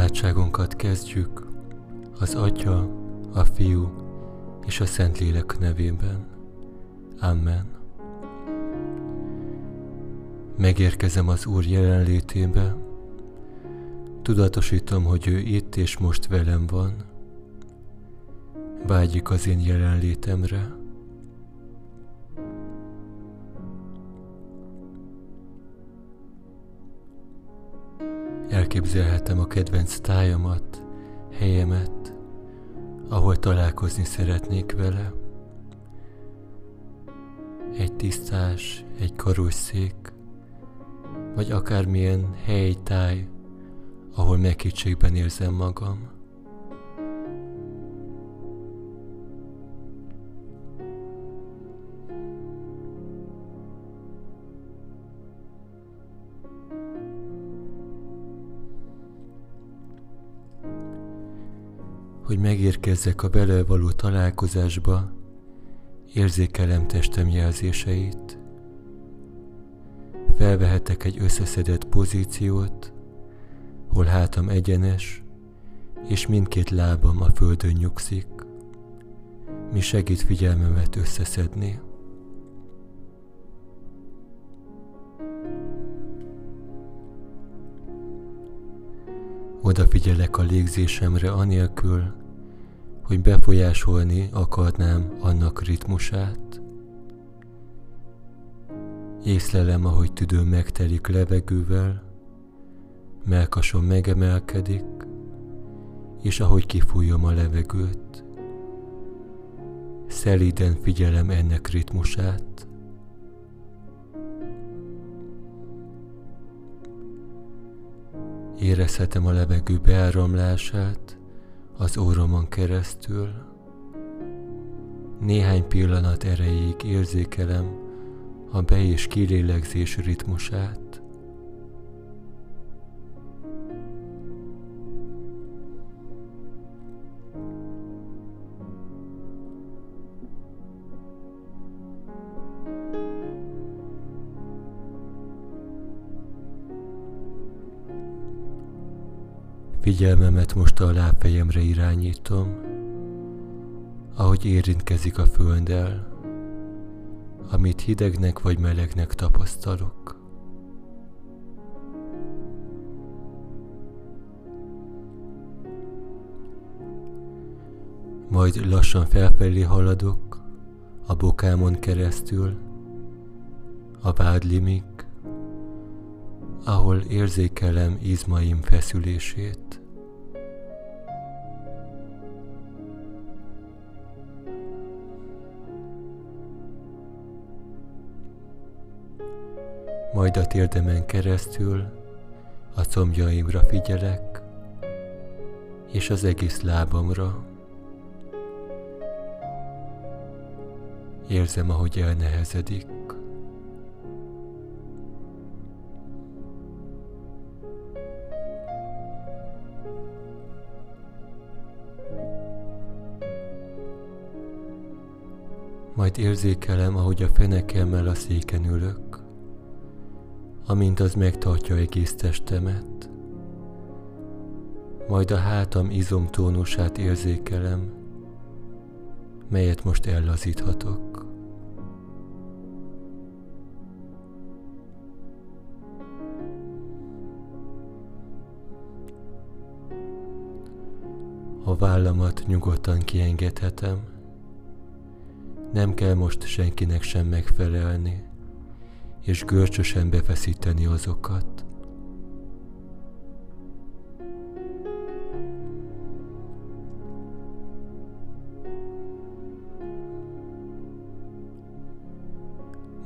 Imádságunkat kezdjük az Atya, a Fiú és a Szentlélek nevében. Amen. Megérkezem az Úr jelenlétébe, tudatosítom, hogy ő itt és most velem van. Vágyik az én jelenlétemre. Elképzelhetem a kedvenc tájamat, helyemet, ahol találkozni szeretnék vele. Egy tisztás, egy karosszék, vagy akármilyen hely, táj, ahol megkétségben érzem magam. Hogy megérkezzek a vele való találkozásba, érzékelem testem jelzéseit. Felvehetek egy összeszedett pozíciót, hol hátam egyenes, és mindkét lábam a földön nyugszik, mi segít figyelmemet összeszedni. Odafigyelek a légzésemre anélkül, hogy befolyásolni akarnám annak ritmusát. Észlelem, ahogy tüdőm megtelik levegővel, melkasom megemelkedik, és ahogy kifújom a levegőt. Szelíden figyelem ennek ritmusát. Érezhetem a levegő beáramlását az óromon keresztül. Néhány pillanat erejéig érzékelem a be- és kilélegzés ritmusát. Figyelmemet most a lábfejemre irányítom, ahogy érintkezik a földdel, amit hidegnek vagy melegnek tapasztalok. Majd lassan felfelé haladok a bokámon keresztül, a vádlimig, ahol érzékelem izmaim feszülését. Majd a térdemen keresztül a combjaimra figyelek, és az egész lábamra. Érzem, ahogy elnehezedik. Majd érzékelem, ahogy a fenekemmel a széken ülök, amint az megtartja egész testemet. Majd a hátam izomtónusát érzékelem, melyet most ellazíthatok. A vállamat nyugodtan kiengedhetem, nem kell most senkinek sem megfelelni, és görcsösen befeszíteni azokat.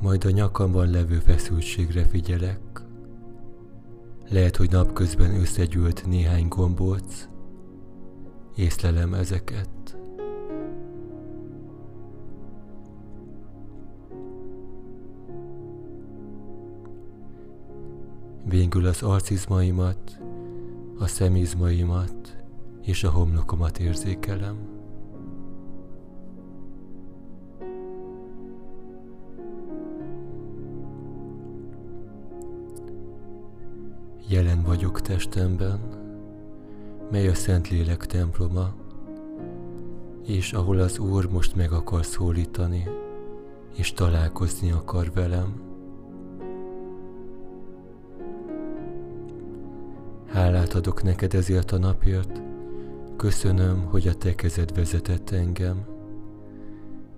Majd a nyakamban levő feszültségre figyelek. Lehet, hogy napközben összegyűlt néhány gombóc, észlelem ezeket. Végül az arcizmaimat, a szemizmaimat és a homlokomat érzékelem. Jelen vagyok testemben, mely a Szentlélek temploma, és ahol az Úr most meg akar szólítani, és találkozni akar velem. Hálát adok neked ezért a napért, köszönöm, hogy a te kezed vezetett engem,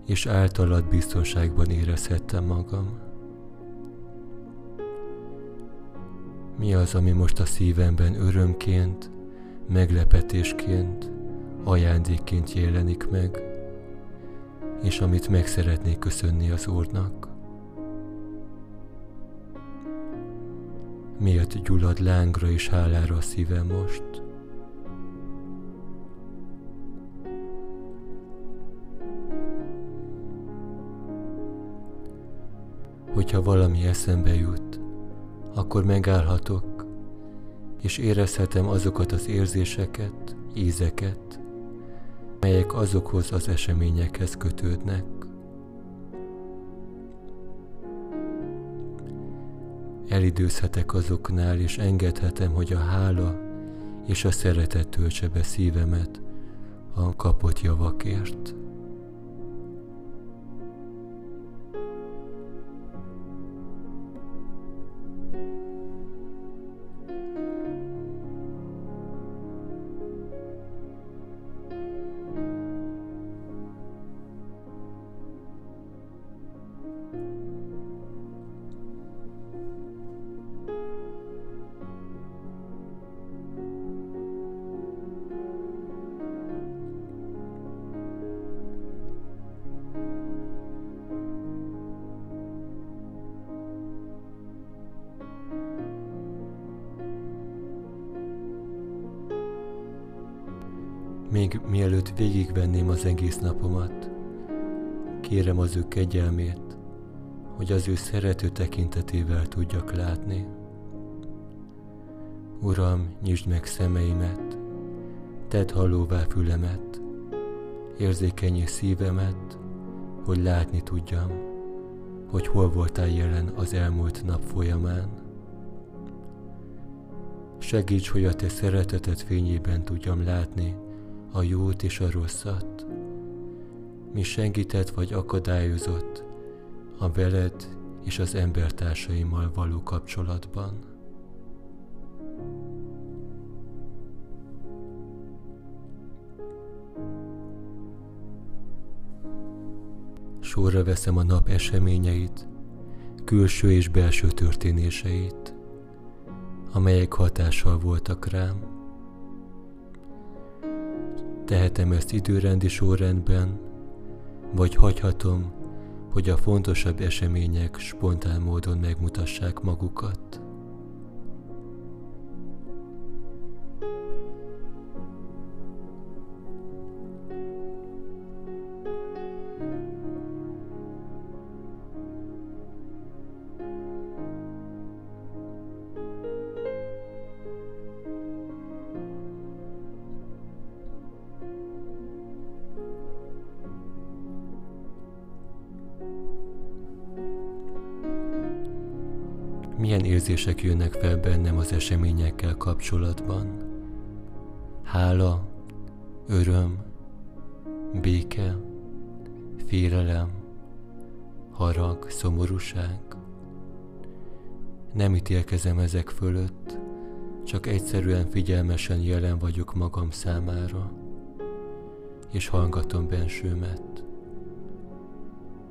és általad biztonságban érezhettem magam. Mi az, ami most a szívemben örömként, meglepetésként, ajándékként jelenik meg, és amit meg szeretnék köszönni az Úrnak? Miért gyullad lángra és hálára a szívem most? Hogyha valami eszembe jut, akkor megállhatok, és érezhetem azokat az érzéseket, ízeket, melyek azokhoz az eseményekhez kötődnek. Elidőzhetek azoknál, és engedhetem, hogy a hála és a szeretet töltse be szívemet a kapott javakért. Még mielőtt végigvenném az egész napomat, kérem az ő kegyelmét, hogy az ő szerető tekintetével tudjak látni. Uram, nyisd meg szemeimet, tedd hallóvá fülemet, érzékenyé szívemet, hogy látni tudjam, hogy hol voltál jelen az elmúlt nap folyamán. Segíts, hogy a te szeretetet fényében tudjam látni, a jót és a rosszat. Mi segített vagy akadályozott a veled és az embertársaimmal való kapcsolatban. Sorra veszem a nap eseményeit, külső és belső történéseit, amelyek hatással voltak rám Tehetem ezt időrendi sorrendben, vagy hagyhatom, hogy a fontosabb események spontán módon megmutassák magukat. Milyen érzések jönnek fel bennem az eseményekkel kapcsolatban. Hála, öröm, béke, félelem, harag, szomorúság. Nem ítélkezem ezek fölött, csak egyszerűen figyelmesen jelen vagyok magam számára, és hallgatom bensőmet.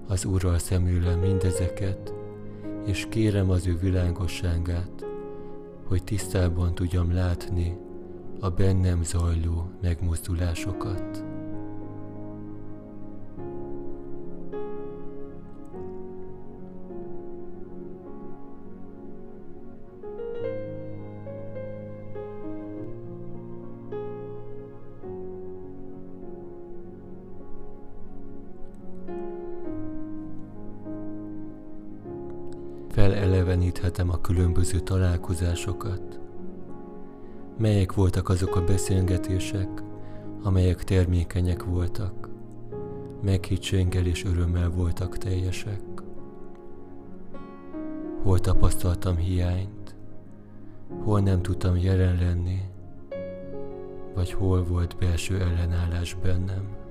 Az Úrral szemlélem mindezeket, és kérem az ő világosságát, hogy tisztában tudjam látni a bennem zajló megmozdulásokat. Feleleveníthetem a különböző találkozásokat. Melyek voltak azok a beszélgetések, amelyek termékenyek voltak, meghitséggel és örömmel voltak teljesek. Hol tapasztaltam hiányt, hol nem tudtam jelen lenni, vagy hol volt belső ellenállás bennem.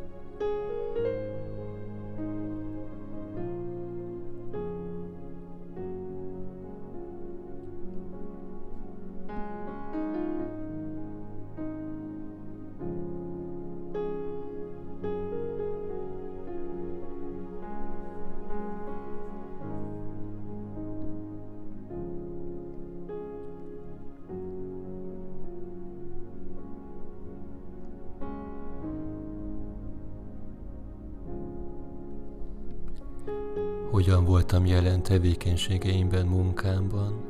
Hogyan voltam jelen tevékenységeimben, munkámban,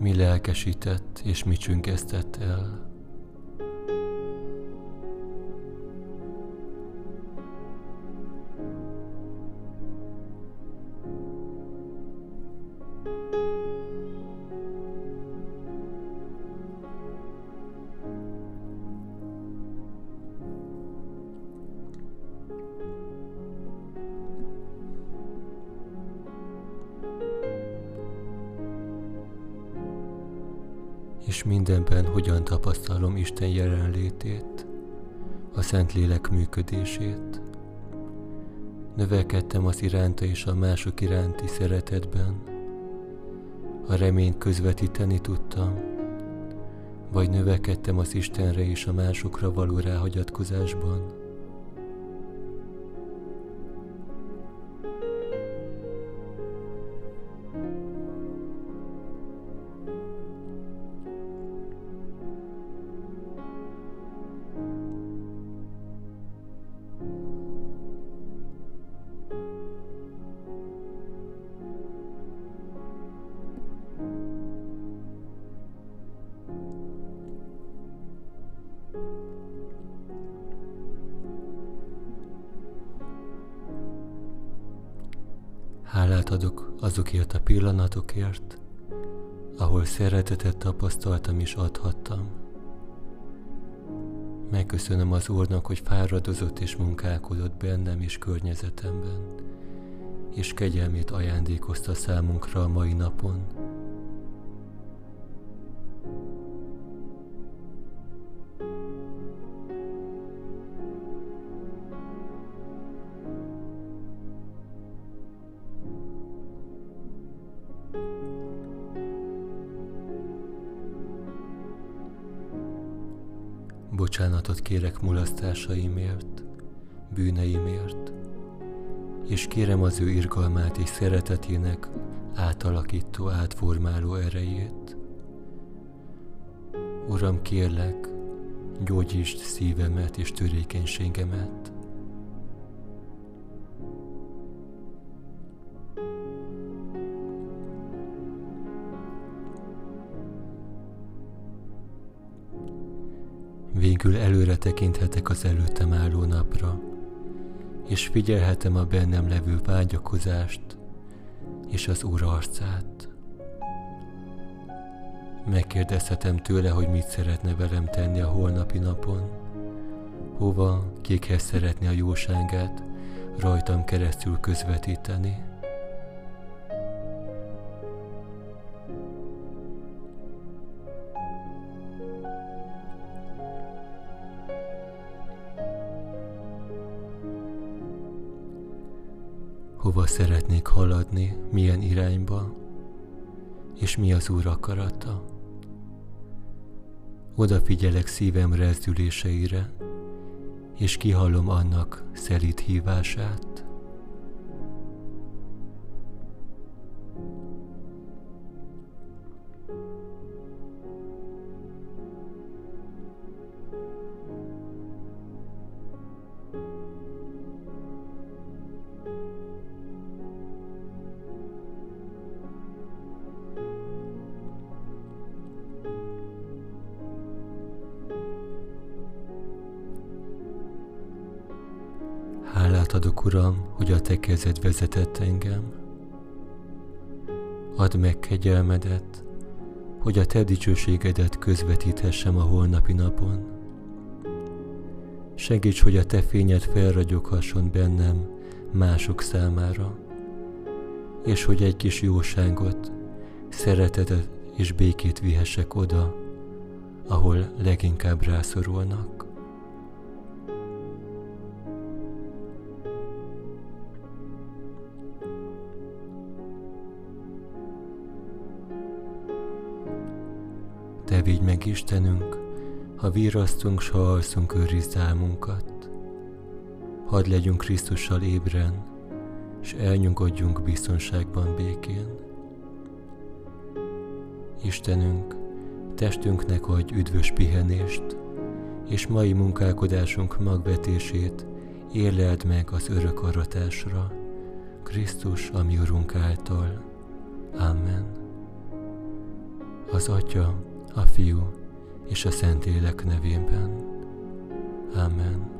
mi lelkesített és mi csüngesztett el. És mindenben hogyan tapasztalom Isten jelenlétét, a Szentlélek működését. Növekedtem az iránta és a mások iránti szeretetben. A reményt közvetíteni tudtam, vagy növekedtem az Istenre és a másokra való ráhagyatkozásban. Hálát adok azokért a pillanatokért, ahol szeretetet tapasztaltam és adhattam. Megköszönöm az Úrnak, hogy fáradozott és munkálkodott bennem és környezetemben, és kegyelmét ajándékozta számunkra a mai napon. Bocsánatot kérek mulasztásaimért, bűneimért, és kérem az ő irgalmát és szeretetének átalakító, átformáló erejét. Uram, kérlek, gyógyítsd szívemet és törékenységemet, Végül előre tekinthetek az előttem álló napra, és figyelhetem a bennem levő vágyakozást és az Úr arcát. Megkérdezhetem tőle, hogy mit szeretne velem tenni a holnapi napon, hova, kikhez szeretné a jóságát rajtam keresztül közvetíteni. Szeretnék haladni, milyen irányba, és mi az Úr akarata. Odafigyelek szívem rezdüléseire, és kihallom annak szelít hívását. Hálát adok, Uram, hogy a Te kezed vezetett engem. Add meg kegyelmedet, hogy a Te dicsőségedet közvetíthessem a holnapi napon. Segíts, hogy a Te fényed felragyoghasson bennem mások számára, és hogy egy kis jóságot, szeretetet és békét vihessek oda, ahol leginkább rászorulnak. Te vigy meg Istenünk, ha virasztunk, s ha alszunk, őrizd álmunkat. Hadd legyünk Krisztussal ébren, s elnyugodjunk biztonságban békén. Istenünk, testünknek adj üdvös pihenést, és mai munkálkodásunk magvetését érleld meg az örök aratásra, Krisztus, ami Urunk által. Amen. Az Atya, a Fiú és a Szentlélek nevében. Amen.